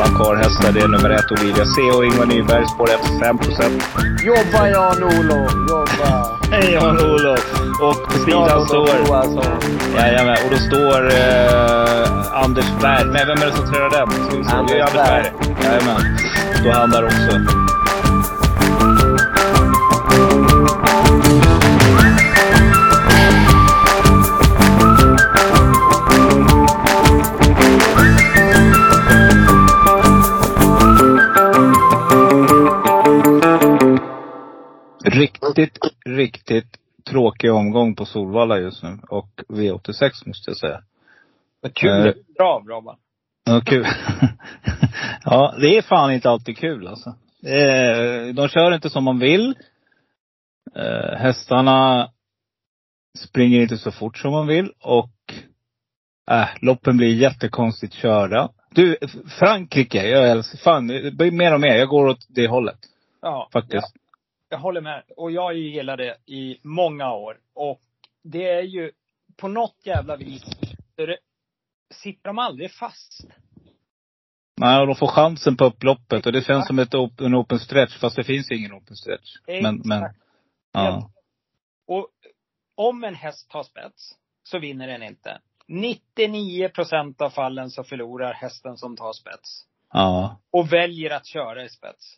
Ensamkarlhästar det är nummer ett Olivia C och Ingvar Nyberg, spår 1, 5 Jobba Jan-Olof, jobba! Hej Jan-Olof! Och på sidan står... Johansson. Jajamän, och då står eh, Anders Berg. Nej, vem är det som tränar den? Anders Berg. Jajamän. Då där också. Riktigt, riktigt tråkig omgång på Solvalla just nu. Och V86 måste jag säga. Vad kul Eh. är bra, Robban. Ja, kul. ja, det är fan inte alltid kul alltså. De kör inte som man vill. Eh, Hästarna springer inte så fort som man vill och äh, loppen blir jättekonstigt körda. Du, Frankrike, jag älskar, fan, det blir mer och mer. Jag går åt det hållet Ja, faktiskt. Jag, jag håller med. Och jag gillat det i många år. Och det är ju på något jävla vis, sitter de aldrig fast. Nej, och de får chansen på upploppet och det känns som ett op- en open stretch fast det finns ingen open stretch. Men, men, ja. Och om en häst tar spets, så vinner den inte. 99 procent av fallen så förlorar hästen som tar spets. Ja. Och väljer att köra i spets.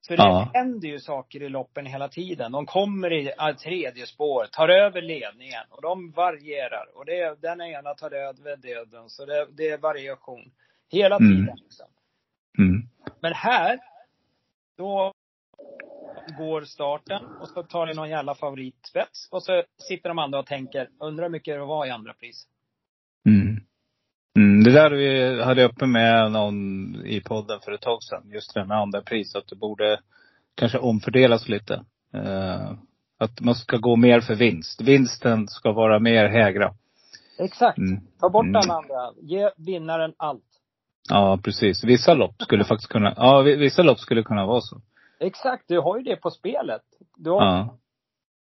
Så det Ja. händer ju saker i loppen hela tiden. De kommer i tredje spår, tar över ledningen och de varierar. Och det den ena tar död vid döden. Så det, det är variation. Hela Mm. tiden. Liksom. Mm. Men här, då går starten och så tar det någon jävla favoritspets. Och så sitter de andra och tänker, undrar hur mycket det var i andra pris. Mm. Mm, det där vi hade uppe med någon i podden för ett tag sedan. Just det med andra pris. Att det borde kanske omfördelas lite. Eh, att man ska gå mer för vinst. Vinsten ska vara mer hägra. Exakt. Mm. Ta bort Mm. den andra. Ge vinnaren allt. Ja, precis. Vissa lopp skulle faktiskt kunna, ja vi- vissa lopp skulle kunna vara så. Exakt, du har ju det på spelet. Du, har,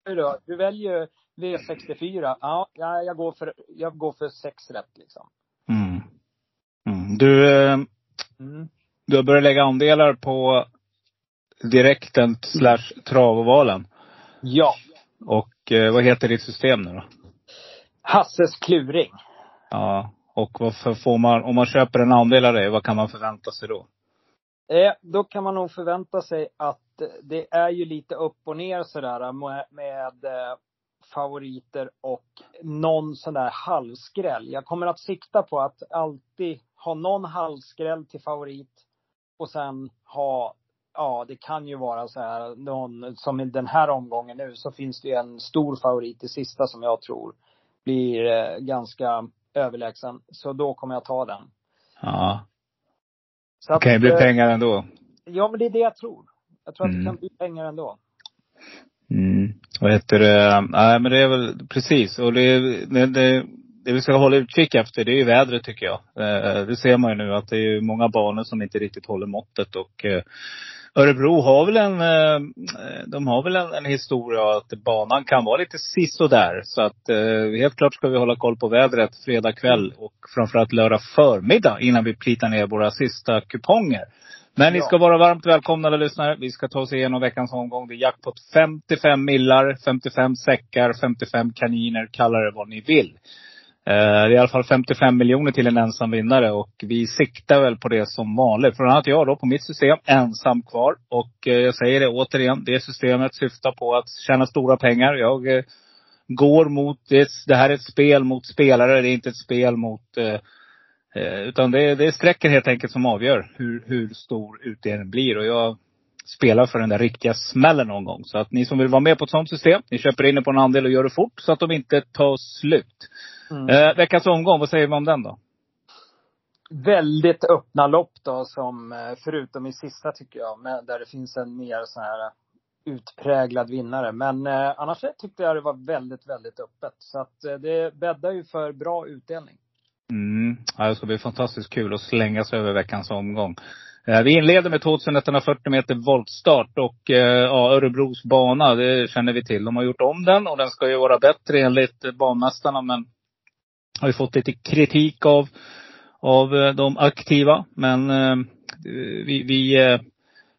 Ja. du väljer V64. Ja, ja, jag går för, jag går för sex rätt liksom. Mm. Mm. Du, eh, Mm. du har börjat lägga andelar på direkten slash travovalen. Ja. Och eh, vad heter ditt system nu då? Hasses kluring. Ja. Och varför får man, om man köper en andel av det, vad kan man förvänta sig då? Eh, då kan man nog förvänta sig att eh, det är ju lite upp och ner sådär eh, med, med eh, favoriter och någon sån där halvskräll. Jag kommer att sikta på att alltid ha någon halvskräll till favorit och sen ha, ja det kan ju vara så här någon, som i den här omgången nu så finns det ju en stor favorit i sista som jag tror blir eh, ganska överlägsen. Så då kommer jag ta den. Ja. Så Det kan ju bli eh, pengar ändå. Ja, men det är det jag tror. Jag tror att Mm. det kan bli pengar ändå. Mm. Vad heter det? Nej men det är väl precis. Och det, det, det, det vi ska hålla utkik efter det är ju vädret tycker jag. Eh, Det ser man ju nu att det är många banor som inte riktigt håller måttet och eh, Örebro har väl en, eh, de har väl en, en historia att banan kan vara lite sisådär. Så att eh, helt klart ska vi hålla koll på vädret fredag kväll och framförallt lördag förmiddag innan vi plitar ner våra sista kuponger. Men ni ska vara varmt välkomna alla lyssnare. Vi ska ta oss igenom veckans omgång. Det är jackpot 55 millar, 55 säckar, 55 kaniner. Kalla det vad ni vill. Eh, det är i alla fall 55 miljoner till en ensam vinnare och vi siktar väl på det som vanligt. Från annat jag då på mitt system, ensam kvar. Och eh, jag säger det återigen, det systemet syftar på att tjäna stora pengar. Jag eh, går mot, det, här är ett spel mot spelare, det är inte ett spel mot Utan det, är- det är sträcken helt enkelt som avgör hur, hur stor utdelningen blir. Och jag spelar för den där riktiga smällen någon gång. Så att ni som vill vara med på ett sånt system, ni köper in er på en andel och gör det fort så att de inte tar slut. Mm. Eh, veckans omgång, vad säger man om den då? Väldigt öppna lopp då som, eh, förutom i sista tycker jag, men där det finns en mer sån här utpräglad vinnare. Men eh, annars tyckte jag det var väldigt, väldigt öppet. Så att eh, det bäddar ju för bra utdelning. Mm. Ja, det ska bli fantastiskt kul att slänga sig över veckans omgång. Eh, vi inleder med 2140 meter voltstart och eh, ja, Örebros bana, det känner vi till. De har gjort om den och den ska ju vara bättre enligt banmästarna men har ju fått lite kritik av, av eh, de aktiva. Men vi, vi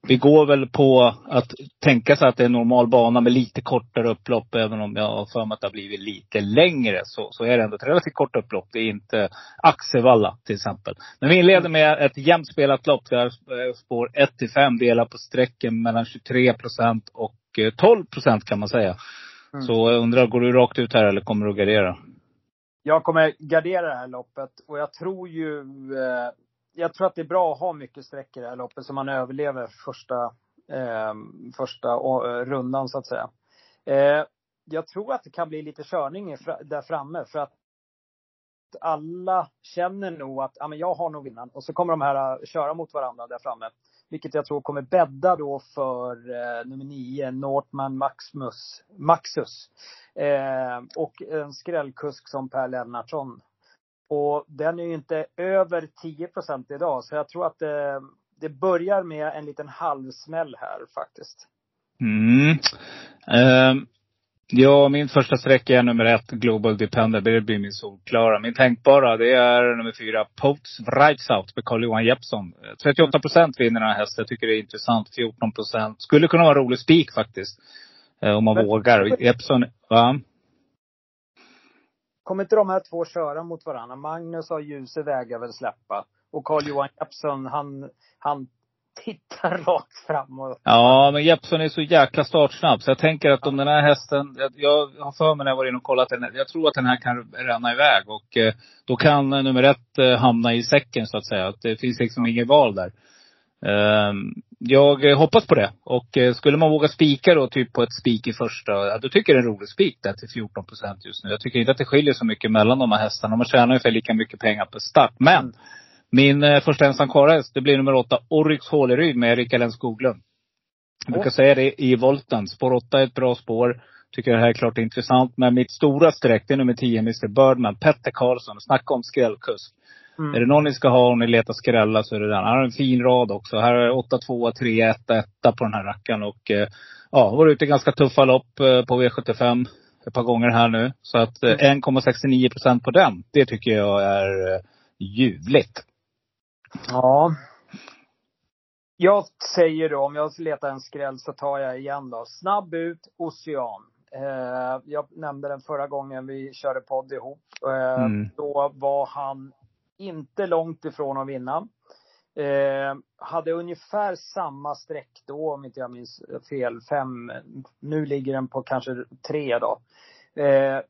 vi går väl på att tänka sig att det är en normal bana med lite kortare upplopp. Även om jag har för mig att det har blivit lite längre så, så är det ändå ett relativt kort upplopp. Det är inte Axevalla till exempel. Men vi inleder med ett jämnt spelat lopp där spår 1 till 5 delar på sträcken mellan 23 procent och 12 eh, procent kan man säga. Mm. Så jag undrar, går du rakt ut här eller kommer du att gardera? Jag kommer gardera det här loppet och jag tror ju eh, jag tror att det är bra att ha mycket sträckor i det här loppet så man överlever första, eh, första eh, rundan så att säga. Eh, jag tror att det kan bli lite körning där framme för att alla känner nog att, ja men jag har nog vinnaren. Och så kommer de här eh, köra mot varandra där framme. Vilket jag tror kommer bädda då för eh, nummer nio, Northman Maximus, Maxus. Eh, och en skrällkusk som Per Lennartsson och den är ju inte över 10 procent idag. Så jag tror att det, det börjar med en liten halvsmäll här faktiskt. Mm. Eh, ja, min första sträcka är nummer ett, Global Depender. Det blir min solklara. Min tänkbara, det är nummer fyra, Potes Out med Carl-Johan Jeppsson. 38 procent vinner den här hästen. Jag tycker det är intressant. 14 procent. Skulle kunna vara rolig spik faktiskt. Uh, om man Men, vågar. Jeppsson, va? Kommer inte de här två köra mot varandra? Magnus har ljus vägar väl släppa. Och Carl-Johan Jeppsson, han, han tittar rakt fram. Och... Ja, men Jeppsson är så jäkla startsnabb. Så jag tänker att om den här hästen, jag har för mig när jag var inne och kollat den, jag tror att den här kan ränna iväg. Och eh, då kan nummer ett eh, hamna i säcken så att säga. Det finns liksom inget val där. Ehm, jag hoppas på det. Och eh, skulle man våga spika då, typ på ett spik i första, då tycker jag det är en rolig spik där till 14 procent just nu. Jag tycker inte att det skiljer så mycket mellan de här hästarna. Man tjänar ungefär lika mycket pengar på start. Men min eh, första ensam det blir nummer åtta, Oryx Håleryd med Rickard Lenn Skoglund. Jag brukar säga det i volten. Spår 8 är ett bra spår. Tycker det här är klart intressant. Men mitt stora streck, det är nummer 10, Mr Birdman. Petter Karlsson. Snacka om skrällkusk. Mm. Är det någon ni ska ha om ni letar skrälla så är det den. Han har en fin rad också. Här är 8, 2, 3, 1, 1 på den här rackaren. Och eh, ja, varit ute i ganska tuffa lopp eh, på V75 ett par gånger här nu. Så att eh, 1,69 mm. procent på den, det tycker jag är eh, ljuvligt. Ja. Jag säger då, om jag letar en skräll så tar jag igen då. Snabb ut, Ocean. Eh, jag nämnde den förra gången vi körde podd ihop. Eh, mm. Då var han inte långt ifrån att vinna. Eh, hade ungefär samma streck då, om inte jag minns fel, fem. Nu ligger den på kanske tre då. Eh,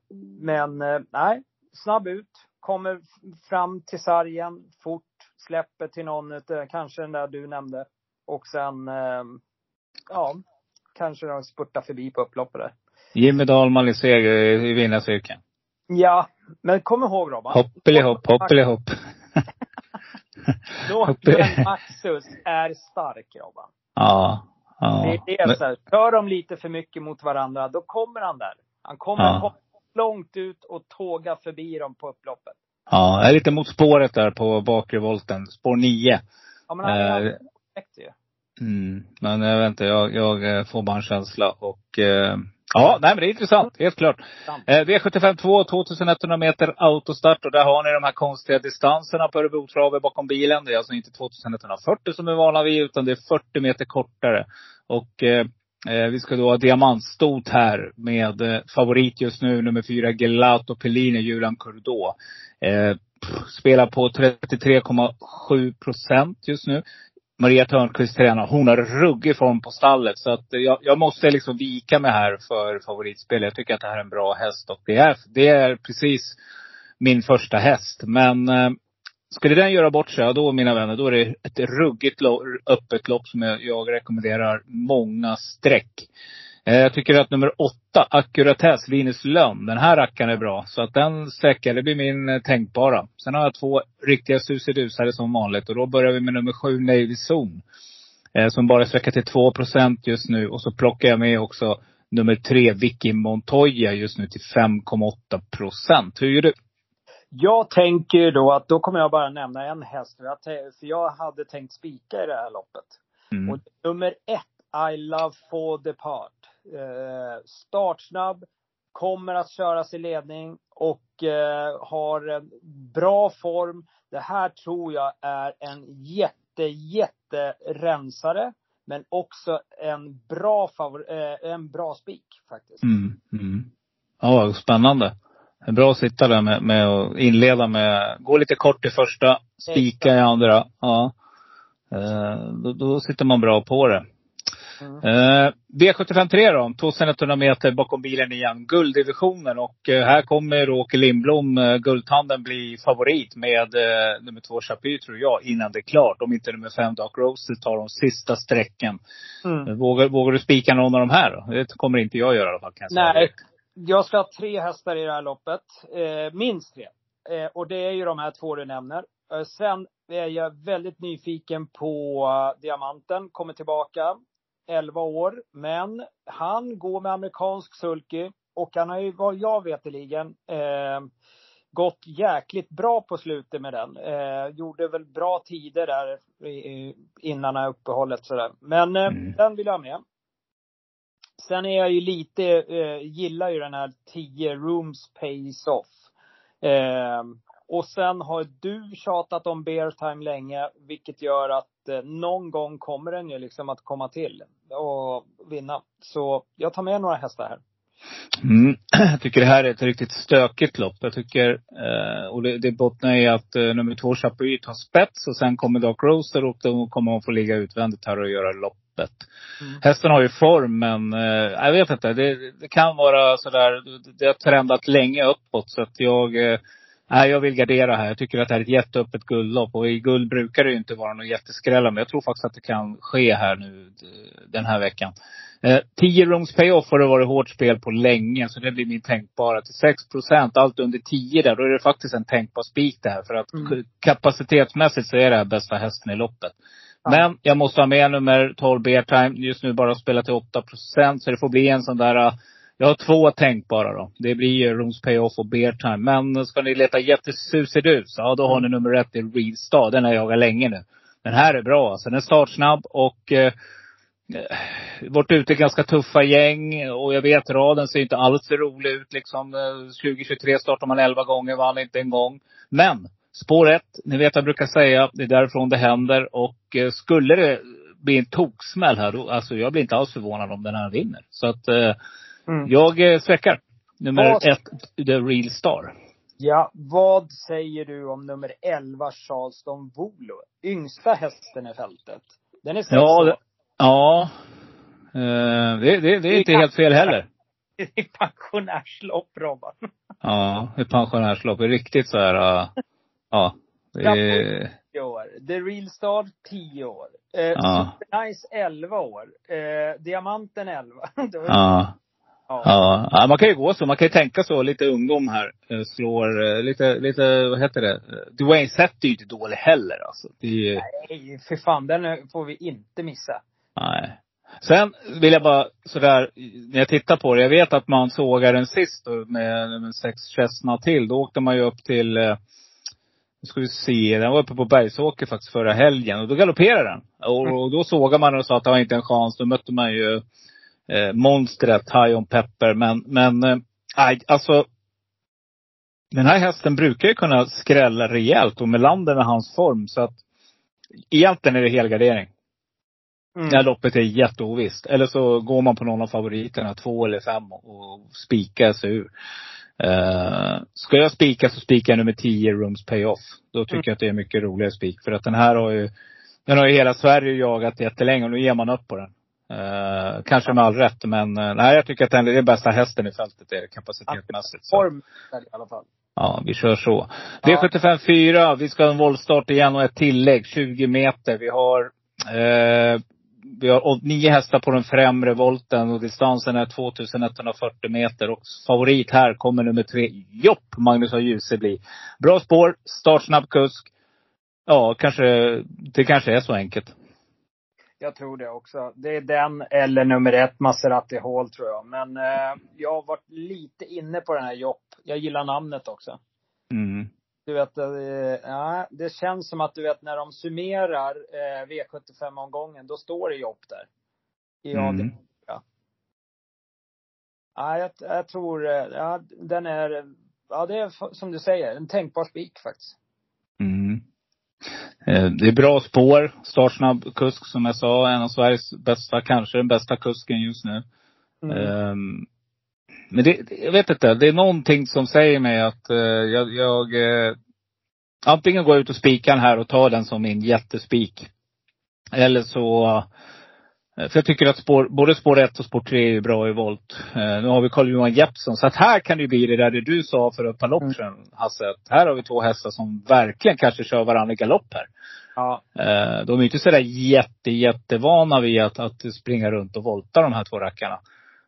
men eh, nej, snabb ut. Kommer fram till sargen fort. Släpper till någon, kanske den där du nämnde. Och sen, eh, ja, kanske de spurtar förbi på upploppet där. Jimmy Dahlman i seger i vinnarcirkeln. Ja, men kom ihåg Robban. Hoppelihopp, hoppelihopp. Låten Maxus är stark Robban. Ja. ja. Det är så här, kör de lite för mycket mot varandra, då kommer han där. Han kommer ja. långt ut och tåga förbi dem på upploppet. Ja, jag är lite mot spåret där på bakre volten. Spår 9. Ja, men han är eh, ju. Mm, men jag vet inte, jag, jag eh, får bara en känsla och eh, Ja, nej men det är intressant. Helt klart. Eh, V75 2, 2100 meter autostart och där har ni de här konstiga distanserna på Örebro Travet bakom bilen. Det är alltså inte 2140 som är vana vid, utan det är 40 meter kortare. Och eh, eh, vi ska då ha diamantstot här med eh, favorit just nu, nummer fyra, Gelato Pellini, Julian Curdo. Eh, spelar på 33,7 procent just nu. Maria Törnqvist tränar. Hon har ruggig form på stallet. Så att eh, jag, jag måste liksom vika mig här för favoritspel. Jag tycker att det här är en bra häst. Och det är, det är precis min första häst. Men eh, skulle den göra bort sig, ja då mina vänner, då är det ett ruggigt lo öppet lopp som jag, jag rekommenderar många streck. Eh, jag tycker att nummer åtta, Accuratess, Linus Lönn. Den här rackaren är bra. Så att den sträckan, det blir min eh, tänkbara. Sen har jag två riktiga susidusare som vanligt. Och då börjar vi med nummer sju, Navy Zone. Eh, som bara sträcker till 2% just nu. Och så plockar jag med också nummer tre, Vicky Montoya just nu till 5,8 procent. Hur gör du? Jag tänker då att då kommer jag bara nämna en häst. För jag, för jag hade tänkt spika i det här loppet. Mm. Och nummer ett, I Love For Depart. Eh, startsnabb, kommer att köras i ledning och eh, har bra form. Det här tror jag är en jätte, jätte rensare. Men också en bra favor, eh, en bra spik faktiskt. Mm, mm. Ja, spännande. Bra att sitta där med, med att inleda med, gå lite kort i första, spika i andra. Ja. Eh, då, då sitter man bra på det. Mm. Eh, V753 då, 2100 meter bakom bilen igen. Gulddivisionen och eh, här kommer Åke Lindblom, eh, guldtanden, bli favorit med eh, nummer två Chapuis tror jag, innan det är klart. Om inte nummer fem Dark Rose tar de sista sträcken. Mm. Vågar, vågar du spika någon av de här då? Det kommer inte jag göra i alla fall kan jag Nej. Jag ska ha tre hästar i det här loppet. Eh, minst tre. Eh, och det är ju de här två du nämner. Eh, sen är jag väldigt nyfiken på uh, Diamanten, kommer tillbaka. 11 år. Men han går med amerikansk sulky och han har ju vad jag veteligen eh, gått jäkligt bra på slutet med den. Eh, gjorde väl bra tider där innan uppehållet sådär. Men eh, mm. den vill jag ha med. Sen är jag ju lite, eh, gillar ju den här 10 rooms pays off. Eh, och sen har du tjatat om bear time länge, vilket gör att eh, någon gång kommer den ju liksom att komma till och vinna. Så jag tar med några hästar här. Mm. Jag tycker det här är ett riktigt stökigt lopp. Jag tycker, eh, och det, det bottnar i att eh, nummer två Chapuis har spets och sen kommer Dark Roaster och då kommer hon få ligga utvändigt här och göra loppet. Mm. Hästen har ju form men, eh, jag vet inte. Det, det kan vara sådär, det har trendat länge uppåt så att jag eh, Nej, jag vill gardera här. Jag tycker att det här är ett jätteöppet guldlopp. Och i guld brukar det ju inte vara någon jätteskrälla. Men jag tror faktiskt att det kan ske här nu den här veckan. Eh, 10 rooms payoff har det varit hårt spel på länge. Så det blir min tänkbara. Till 6 procent, allt under 10 där. Då är det faktiskt en tänkbar spik det här. För att mm. kapacitetsmässigt så är det här bästa hästen i loppet. Ja. Men jag måste ha med nummer 12 Bear Time. Just nu bara spelat till 8 procent. Så det får bli en sån där jag har två tänkbara då. Det blir ju Rooms Payoff och Bear Time. Men ska ni leta jättesusidus, ja då har ni nummer ett i Reedstad. Star. Den har jag jagat länge nu. Den här är bra alltså. Den är startsnabb och eh, varit ute ganska tuffa gäng. Och jag vet raden ser inte alls så rolig ut liksom. 2023 startar man 11 gånger, vann inte en gång. Men spår 1, ni vet vad jag brukar säga. Det är därifrån det händer. Och eh, skulle det bli en toksmäll här, då, alltså jag blir inte alls förvånad om den här vinner. Så att eh, Mm. Jag eh, sträckar nummer vad... ett, The Real Star. Ja, vad säger du om nummer 11, Charleston Volo? Yngsta hästen i fältet. Den är sex Ja, det, ja. Uh, det, det, det, är inte helt fel heller. Det är pensionärslopp, Robban. Ja, det är pensionärslopp. Det är riktigt så här, uh, ja. Det är... 10 år. The Real Star 10 år. Uh, ja. Supernice 11 år. Uh, Diamanten 11. ja. Ja. ja. man kan ju gå så. Man kan ju tänka så. Lite ungdom här. Eh, slår eh, lite, lite, vad heter det? Dwayne Sett är ju inte dålig heller alltså. Är... Nej, för fan. Den får vi inte missa. Nej. Sen vill jag bara sådär, när jag tittar på det. Jag vet att man sågade den sist då, med, med sex Chestnut till. Då åkte man ju upp till, eh, nu ska vi se, den var uppe på Bergsåker faktiskt förra helgen. Och då galopperade den. Och, och då sågade man den och sa att det var inte en chans. Då mötte man ju eh, monstret High on Pepper. Men, men eh, alltså. Den här hästen brukar ju kunna skrälla rejält och Melander med hans form. Så att egentligen är det helgardering. Mm. Det här loppet är jätteovisst. Eller så går man på någon av favoriterna, två eller fem och spikar sig ur. Uh, ska jag spika så spikar jag nummer 10, Rooms Payoff. Då tycker mm. jag att det är mycket roligare spik. För att den här har ju, den har ju hela Sverige jagat jättelänge och nu ger man upp på den. Uh, kanske med all rätt, men uh, nej, jag tycker att den är bästa hästen i fältet är kapacitetsmässigt. Form i alla fall. Ja, vi kör så. V75 4, vi ska ha en voltstart igen och ett tillägg, 20 meter. Vi har, eh, vi har nio hästar på den främre volten och distansen är 2140 meter. Och favorit här kommer nummer tre, Jopp, Magnus A. Djuse bli. Bra spår, startsnabb kusk. Ja, kanske, det kanske är så enkelt. Jag tror det också. Det är den eller nummer ett, Maserati Hall tror jag. Men eh, jag har varit lite inne på den här Jopp. Jag gillar namnet också. Mm. Du vet, eh, ja, det känns som att du vet när de summerar eh, V75-omgången, då står det jobb där. I Mm. ja. ja, jag, jag tror, eh, ja, den är, ja det är som du säger, en tänkbar spik faktiskt. Mm. Eh, Det är bra spår. Startsnabb kusk som jag sa. En av Sveriges bästa, kanske den bästa kusken just nu. Mm. Ehm, Men det, jag vet inte. Det är någonting som säger mig att eh, jag, jag eh, antingen går jag ut och spikar den här och tar den som min jättespik. Eller så för jag tycker att spår, både spår 1 och spår 3 är bra i volt. Eh, nu har vi Carl-Johan Jeppsson. Så att här kan det bli det där det du sa för ett par lopp Mm. sedan, Hasse. Att här har vi två hästar som verkligen kanske kör varandra i galopp här. Ja. Eh, de är inte sådär jätte, jättevana vid att, att springa runt och volta de här två rackarna.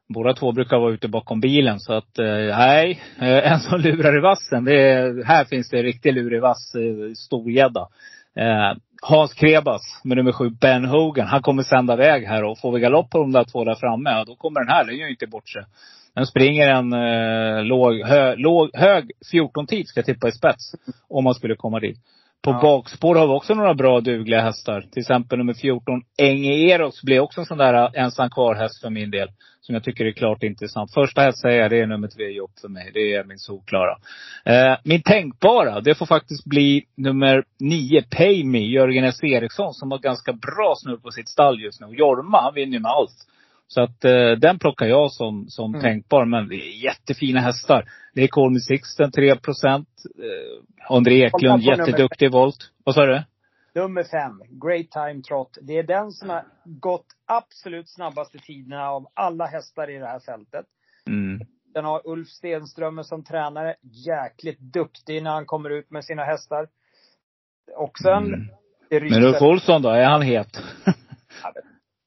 Båda två brukar vara ute bakom bilen så att, eh, nej. Eh, en som lurar i vassen. Det är, här finns det riktig lur i vass, eh, storgädda. Hans Krebas med nummer sju, Ben Hogan. Han kommer sända iväg här och får vi galopp på de där två där framme, ja, då kommer den här, den gör ju inte bort sig. Den springer en eh, låg, hö, låg, hög 14-tid ska jag tippa i spets. Om man skulle komma dit. På Ja. bakspår har vi också några bra dugliga hästar. Till exempel nummer 14, Enge Eros, blir också en sån där eh, ensam kvar-häst för min del. Som jag tycker är klart intressant. Första häst säger jag, det är nummer tre jobb för mig. Det är min solklara. Eh, min tänkbara, det får faktiskt bli nummer nio, Pay Me, Jörgen S. Eriksson, som har ganska bra snurr på sitt stall just nu. Jorma, han vinner ju med allt. Så att eh, den plockar jag som, som Mm. tänkbar. Men det är jättefina hästar. Det är Call Me Sixten, 3 procent. Eh, André Eklund, jätteduktig volt. Vad sa du? Nummer fem, Great Time Trot. Det är den som har gått absolut snabbaste tiderna av alla hästar i det här fältet. Mm. Den har Ulf Stenströmer som tränare. Jäkligt duktig när han kommer ut med sina hästar. Också en Mm. Men Ulf Olsson då, är han het?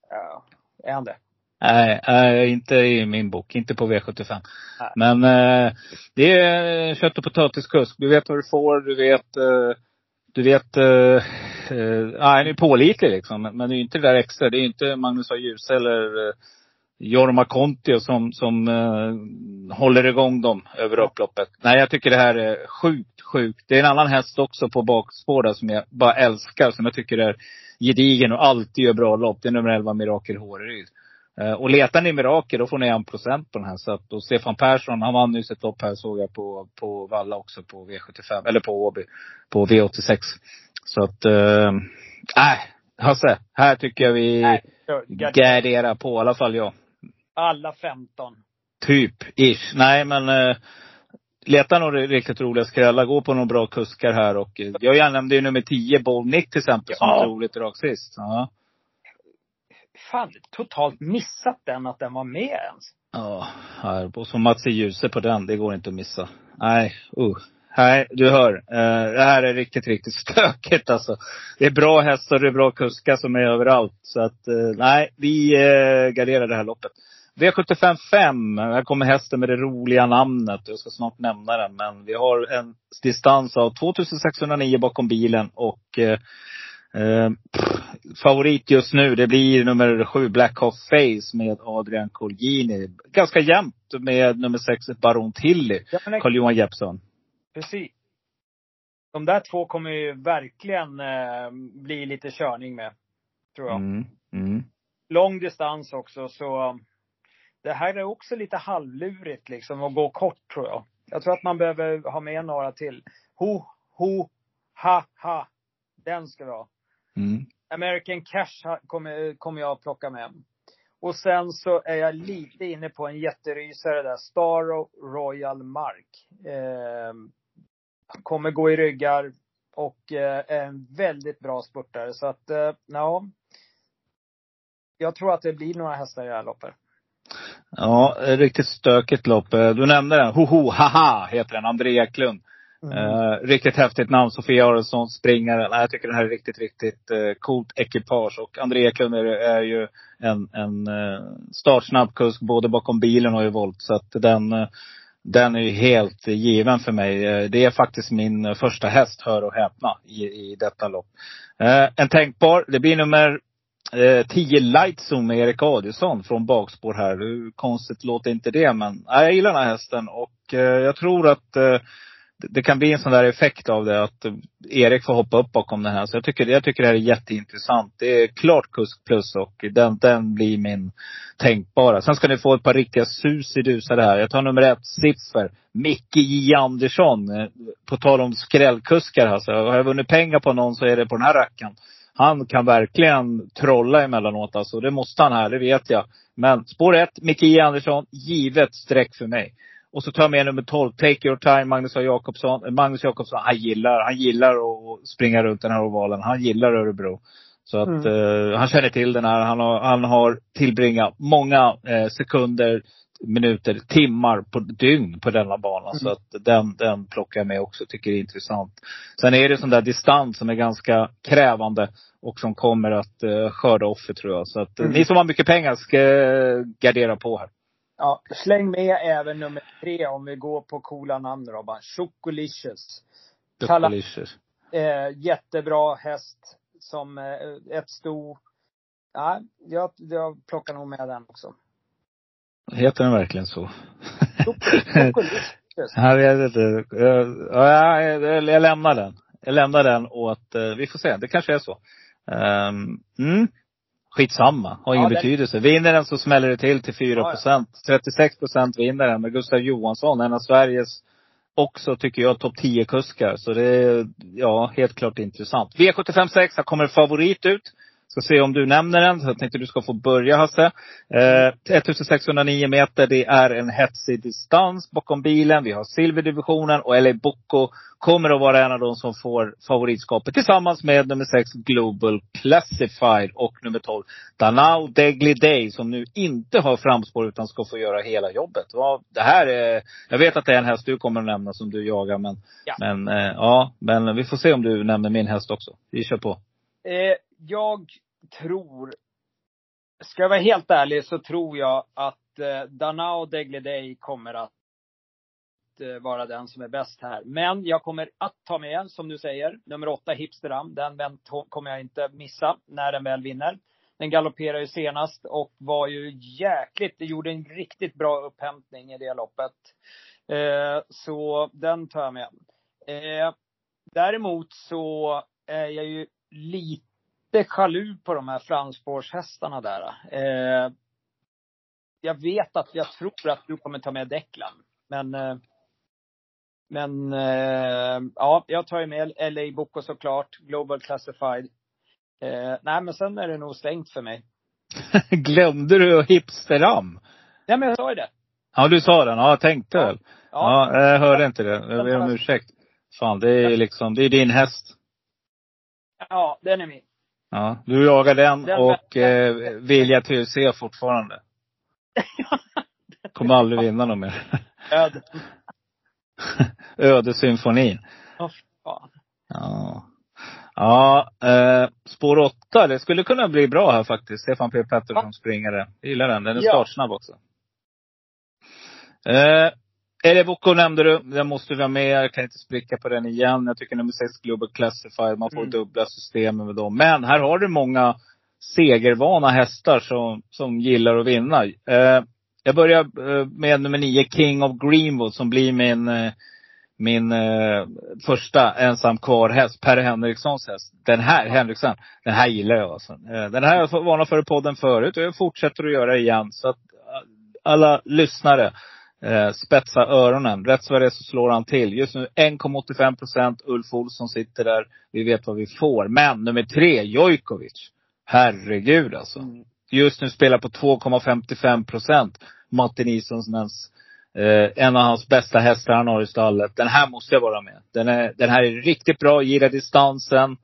Ja, är han det? Nej, nej, inte i min bok. Inte på V75. Nej. Men eh, det är kött och potatiskusk. Du vet vad du får. Du vet, eh, du vet, eh, eh, han är pålitlig liksom. Men men det är ju inte det där extra. Det är ju inte Magnus A. Djuse eller eh, Jorma Kontio som, som eh, håller igång dem över upploppet. Nej, jag tycker det här är sjukt, sjukt. Det är en annan häst också på bakspår där som jag bara älskar. Som jag tycker är gedigen och alltid gör bra lopp. Det är nummer 11, Mirakel Håreryd. Eh, Och letar ni mirakel, då får ni en procent på den här. Så att, och Stefan Persson, han vann nyss ett lopp här såg jag på, på Valla också på V75, eller på Åby. På V86. Så att, eh, nej. Hasse, här tycker jag vi garderar på, i alla fall jag. Alla 15. Typ, ish. Nej men, eh, leta några riktigt roliga skrällar. Gå på några bra kuskar här och jag nämnde ju nummer 10, Bold Nick till exempel, som Ja. ett roligt drag sist. Ja. Fan, totalt missat den, att den var med ens. Ja, här. och så Mats i Djuse på den, det går inte att missa. Nej, uh. Nej, du hör. Uh, det här är riktigt, riktigt stökigt alltså. Det är bra hästar och det är bra kuskar som är överallt. Så att, uh, nej, vi uh, garderar det här loppet. V75 5, här kommer hästen med det roliga namnet. Jag ska snart nämna den. Men vi har en distans av 2609 bakom bilen och eh, pff, favorit just nu, det blir nummer sju, Black Hawk Face med Adrian Colgjini. Ganska jämnt med nummer sex, Baron Tilly, Ja, Carl-Johan Jeppsson. precis. De där två kommer ju verkligen eh, bli lite körning med. Tror jag. Mm, mm. Lång distans också, så det här är också lite halvlurigt liksom att gå kort tror jag. Jag tror att man behöver ha med några till. Ho, ho, ha, ha. Den ska vi ha. Mm. American Cash kommer, kommer jag att plocka med. Och sen så är jag lite inne på en jätterysare där. Staro Royal Mark. Eh, kommer gå i ryggar och eh, är en väldigt bra spurtare. Så att, eh, ja. Jag tror att det blir några hästar i det här loppet. Ja, riktigt stökigt lopp. Eh, Du nämnde den. Hoho, haha, heter den. André Eklund. Mm. Eh, riktigt häftigt namn. Sofia Aronsson, springare. Nej, jag tycker det här är riktigt, riktigt eh, coolt ekipage. Och André Eklund är, är ju en, en eh, startsnabb kusk både bakom bilen och i volt. Så att den, eh, den är ju helt given för mig. Eh, det är faktiskt min eh, första häst, hör och häpna, i, i detta lopp. Eh, en tänkbar, det blir nummer eh, 10 Lightzone med Erik Adielsson från bakspår här. Hur konstigt låter inte det? Men nej, jag gillar den här hästen och eh, jag tror att eh, det kan bli en sån där effekt av det att Erik får hoppa upp bakom den här. Så jag tycker, jag tycker det här är jätteintressant. Det är klart kusk plus och den, den blir min tänkbara. Sen ska ni få ett par riktiga susidusar här. Jag tar nummer ett, Siffer. Micke J Andersson. På tal om skrällkuskar alltså. Har jag vunnit pengar på någon så är det på den här rackaren. Han kan verkligen trolla emellanåt alltså. Det måste han här, det vet jag. Men spår ett, Micke J Andersson, givet streck för mig. Och så tar jag med nummer 12, Take Your Time, Magnus Jakobsson. Eh, Magnus Jakobsson, han gillar, han gillar att springa runt den här ovalen. Han gillar Örebro. Så att mm. uh, han känner till den här. Han har, han har tillbringat många uh, sekunder, minuter, timmar på dygn på denna bana. Mm. Så att den, den plockar jag med också. Tycker det är intressant. Sen är det sån där distans som är ganska krävande och som kommer att uh, skörda offer tror jag. Så att mm. ni som har mycket pengar ska gardera på här. Ja, släng med även nummer tre om vi går på coola namn Robban. Chocolicious. Chocolicious. Eh, jättebra häst som eh, ett sto. Ja, jag, jag plockar nog med den också. Heter den verkligen så? Jag vet inte. Ja, jag, jag lämnar den. Jag lämnar den åt, eh, vi får se. Det kanske är så. Um, mm. Skitsamma, har ingen ja, betydelse. Vinner den så smäller det till till 4 procent. Ja, ja. 36 procent vinner den med Gustav Johansson, en av Sveriges också, tycker jag, topp 10-kuskar. Så det är, ja, helt klart intressant. V756, här kommer favorit ut. Ska se om du nämner den. Så jag tänkte du ska få börja Hasse. Eh, 1609 meter, det är en hetsig distans bakom bilen. Vi har silverdivisionen och LA Bocco kommer att vara en av de som får favoritskapet tillsammans med nummer 6 Global Classified och nummer 12 Danao Degly Day som nu inte har framspår utan ska få göra hela jobbet. Ja, det här är, jag vet att det är en häst du kommer att nämna som du jagar men, ja. men eh, ja, men vi får se om du nämner min häst också. Vi kör på. Eh, jag tror, ska jag vara helt ärlig så tror jag att eh, Danao Degledey kommer att eh, vara den som är bäst här. Men jag kommer att ta med, som du säger, nummer åtta Hipsteram. Den kommer jag inte missa när den väl vinner. Den galopperade ju senast och var ju jäkligt, gjorde en riktigt bra upphämtning i det loppet. Eh, så den tar jag med. Eh, däremot så är jag ju lite jaloux på de här framspårshästarna där. Eh, jag vet att jag tror att du kommer ta med Declan. Men, eh, men eh, ja, jag tar ju med LA Boko såklart, Global Classified. Eh, nej, men sen är det nog stängt för mig. Glömde du Hipsteram? Nej, men jag sa ju det. Ja, du sa den. Ja, jag tänkte ja. väl. Ja. ja, jag hörde inte det. Jag ber om ursäkt. Fan, det är liksom, det är din häst. Ja, den är min. Ja, du jagar den, den och eh, Vilja till se fortfarande. Kommer aldrig vinna något mer. Öde. Ödesymfonin. Fan. Ja. Ja, eh, spår åtta, det skulle kunna bli bra här faktiskt. Stefan P Pettersson ja. springare. Jag gillar den. Den är ja. startsnabb också. Eh, Elevoko nämnde du. Den måste vi ha med. Jag kan inte spricka på den igen. Jag tycker nummer 6 Global Classified. Man får mm. dubbla systemen med dem. Men här har du många segervana hästar som, som gillar att vinna. Eh, jag börjar eh, med nummer 9 King of Greenwood som blir min, eh, min eh, första ensam kvar häst. Per Henrikssons häst. Den här, Henriksson, den här gillar jag alltså. Eh, den här har jag varnat för i podden förut och jag fortsätter att göra igen. Så att alla lyssnare eh, spetsa öronen. Rätt vad det är så slår han till. Just nu 1,85 procent. Ulf Olsson sitter där. Vi vet vad vi får. Men nummer tre, Jojkovic. Herregud alltså. Mm. Just nu spelar på 2,55 procent. Martin Isonsens eh, en av hans bästa hästar han har i stallet. Den här måste jag vara med. Den, är, den här är riktigt bra, gillar distansen.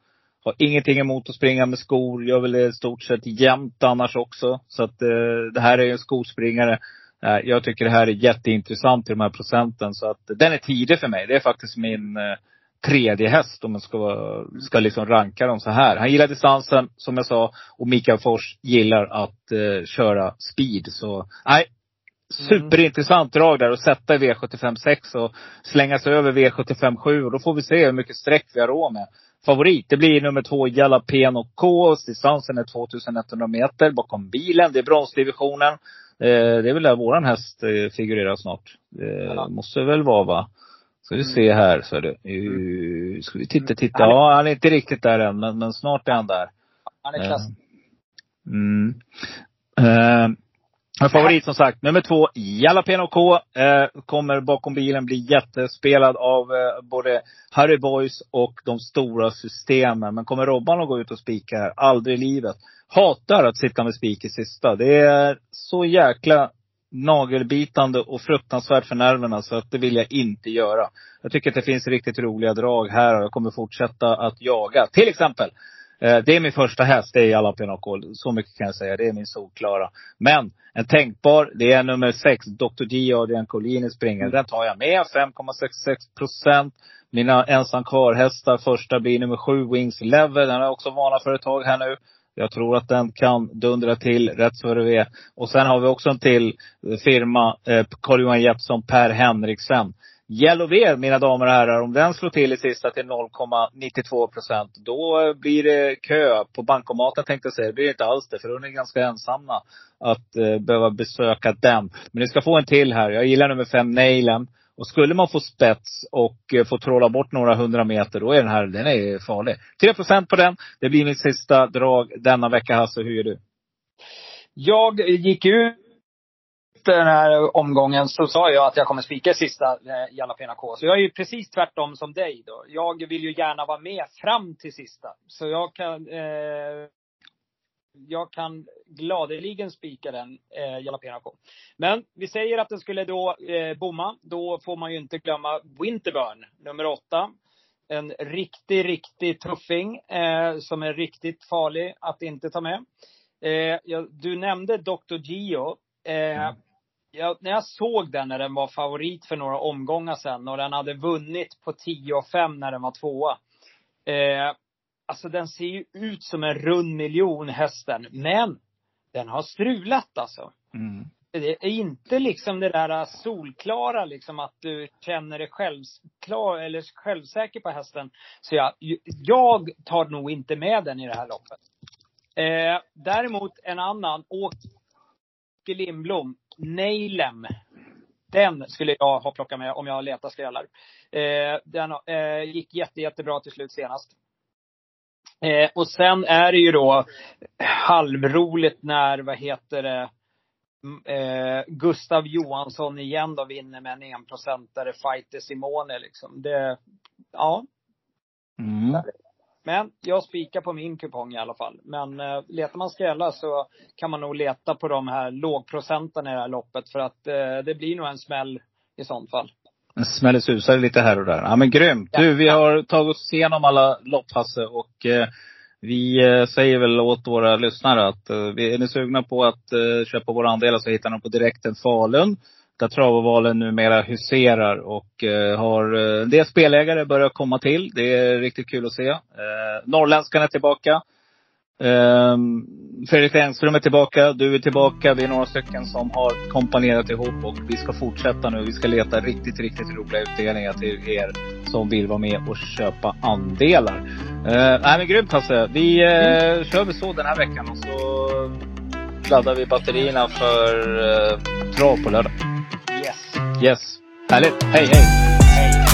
Har ingenting emot att springa med skor. Jag vill i stort sett jämt annars också. Så att eh, det här är en skospringare. Eh, jag tycker det här är jätteintressant i de här procenten. Så att den är tidig för mig. Det är faktiskt min eh, tredje häst om man ska, ska liksom ranka dem så här. Han gillar distansen, som jag sa. Och Mikael Fors gillar att eh, köra speed. Så nej, superintressant drag där att sätta i V75 6 och slänga sig över V75 7. Och då får vi se hur mycket streck vi har råd med. Favorit, det blir nummer två Jalapeno K. Distansen är 2100 meter bakom bilen. Det är bronsdivisionen. Eh, det är väl där våran häst eh, figurerar snart. Det ja. måste väl vara va? Ska vi se här, så är det. Uh, ska vi titta, titta. Ja, han är inte riktigt där än, men, men snart är han där. Han är klass. Mm. Uh, en favorit som sagt, nummer två, Jalapeno K. Eh, kommer bakom bilen bli jättespelad av eh, både Harry Boys och de stora systemen. Men kommer Robban att gå ut och spika här? Aldrig i livet. Hatar att sitta med spik i sista. Det är så jäkla nagelbitande och fruktansvärt för nerverna så att det vill jag inte göra. Jag tycker att det finns riktigt roliga drag här och jag kommer fortsätta att jaga. Till exempel Eh, det är min första häst, det är Jalapeno Så mycket kan jag säga. Det är min solklara. Men en tänkbar, det är nummer sex, Dr. Gio Adrian Collini springer. Den tar jag med. 5,66 procent. Mina ensam kvar-hästar, första blir nummer sju, Wings Level. Den har jag också varnat för ett tag här nu. Jag tror att den kan dundra till rätt så det är. Och sen har vi också en till eh, firma, eh, Carl-Johan Jeppsson, Per Henriksen. Yellow mina damer och herrar, om den slår till i sista till 0,92 procent, då eh, blir det kö på bankomaten tänkte jag säga. Det blir inte alls det, för då är ni ganska ensamma att eh, behöva besöka den. Men ni ska få en till här. Jag gillar nummer fem, Nailen. Och skulle man få spets och eh, få trolla bort några hundra meter, då är den här, den är farlig. 3 procent på den. Det blir mitt sista drag denna vecka, Hasse. Hur gör du? Jag gick ut den här omgången så sa jag att jag kommer spika sista eh, Jalapena K. Så jag är ju precis tvärtom som dig då. Jag vill ju gärna vara med fram till sista. Så jag kan eh, jag kan gladeligen spika den, eh, Jalapena K. Men vi säger att den skulle då eh, bomma. Då får man ju inte glömma Winterburn, nummer åtta. En riktig, riktig tuffing eh, som är riktigt farlig att inte ta med. Eh, ja, du nämnde Dr. Gio. Eh, mm jag, när jag såg den när den var favorit för några omgångar sedan och den hade vunnit på 10 och 5 när den var tvåa. Eh, alltså den ser ju ut som en rund miljon hästen. Men den har strulat alltså. Mm. Det är inte liksom det där solklara liksom att du känner dig självklar eller självsäker på hästen. Så jag, jag tar nog inte med den i det här loppet. Eh, däremot en annan, Åke Lindblom, Neilem. Den skulle jag ha plockat med om jag letar skrällar. Eh, den eh, gick jätte, jättebra till slut senast. Eh, och sen är det ju då halvroligt när, vad heter det, eh, Gustav Johansson igen då vinner med en enprocentare, fighter Simone liksom. Det, ja. Mm. Men jag spikar på min kupong i alla fall. Men eh, letar man skrällar så kan man nog leta på de här lågprocentarna i det här loppet. För att eh, det blir nog en smäll i sånt fall. En smäll susar lite här och där. Ja men grymt. Du, vi har tagit oss igenom alla lopp Hasse och eh, vi eh, säger väl åt våra lyssnare att eh, är ni sugna på att eh, köpa våra andelar så hittar ni på direkten Falun där travovalen numera huserar och eh, har eh, en del spelägare börjat komma till. Det är riktigt kul att se. Eh, Norrländskan är tillbaka. Eh, Fredrik Engström är tillbaka. Du är tillbaka. Vi är några stycken som har kompanerat ihop och vi ska fortsätta nu. Vi ska leta riktigt, riktigt roliga utdelningar till er som vill vara med och köpa andelar. Eh, nej men grymt Hasse. Vi eh, mm. kör vi så den här veckan och så laddar vi batterierna för eh, trav på lördag. Yes. Härligt. Hej, hej. Hej.